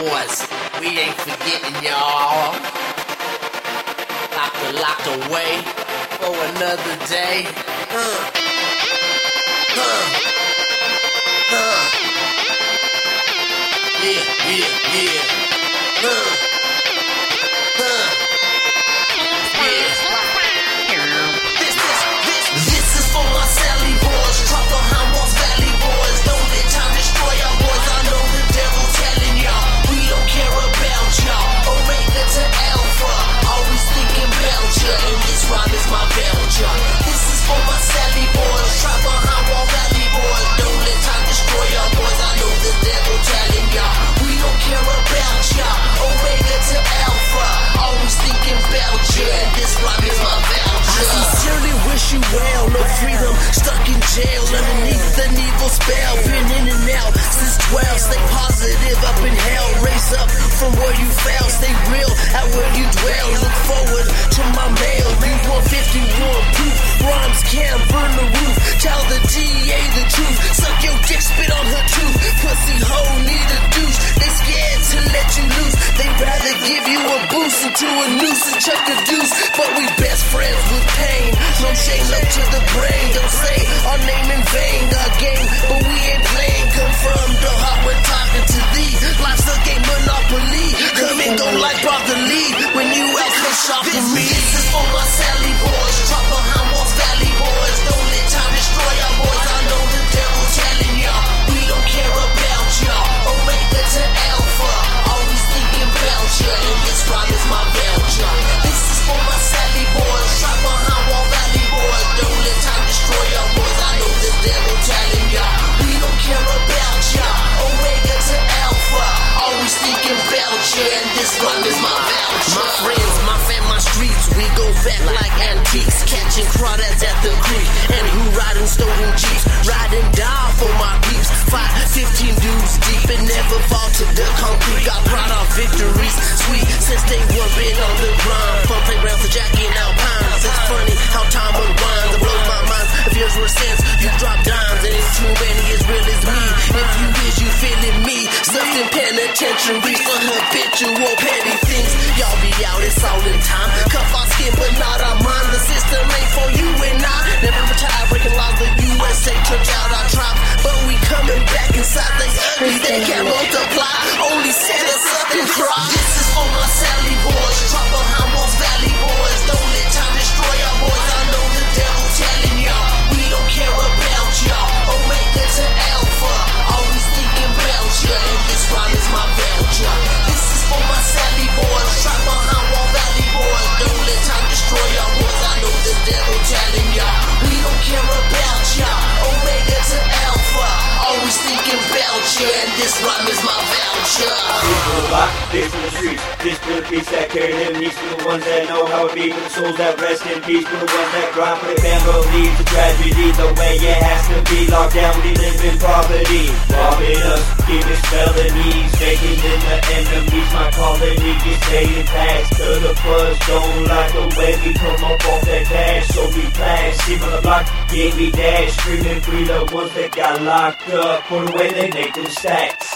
boys, we ain't forgetting y'all. Locked, locked away for another day. Huh. Huh. Huh. Yeah, yeah, yeah. Into a noose and check the deuce. Crawdads at the creek, and who riding stolen jeeps. Riding down for my peeps. Five, fifteen dudes deep, and never fall to the concrete. Got proud of victories, sweet since they were been on the grind. From playgrounds to Jackie and pines. It's funny how time unwinds. It blows my mind. If yours were sense, you drop dimes, and it's too many as real as me. If you is, you feeling me. Stuffed in penitentiary for habitual petty things. Y'all be out, it's all in time. Cuff our skin, but not our mind. The system ain't for you cry. This is for my Celly boys. Drop behind walls, Valley boys. Don't let time destroy our boys. I know the devil telling y'all. We don't care about y'all. Omega to Alpha. Always thinking about ya. And this rhyme is my Belgium. This is for my Celly boys. Drop behind wall, Valley boys. Don't let time destroy our boys. I know the devil telling y'all. We don't care about y'all. Omega to Alpha. Always thinking about ya. And this rhyme is my This for the block, this for the streets, this for the peace that carry them needs for the ones that know how it be, for the souls that rest in peace, for the ones that grind for the family, the tragedy, the way it has to be, locked down, we live in poverty, robbing us, giving felonies, making them the enemies, my colony is staying fast, to the buzz, don't like the way we come up off that dash, so we blast, see on the block, yeah we dash, screaming free the ones that got locked up, for the way they make them stacks.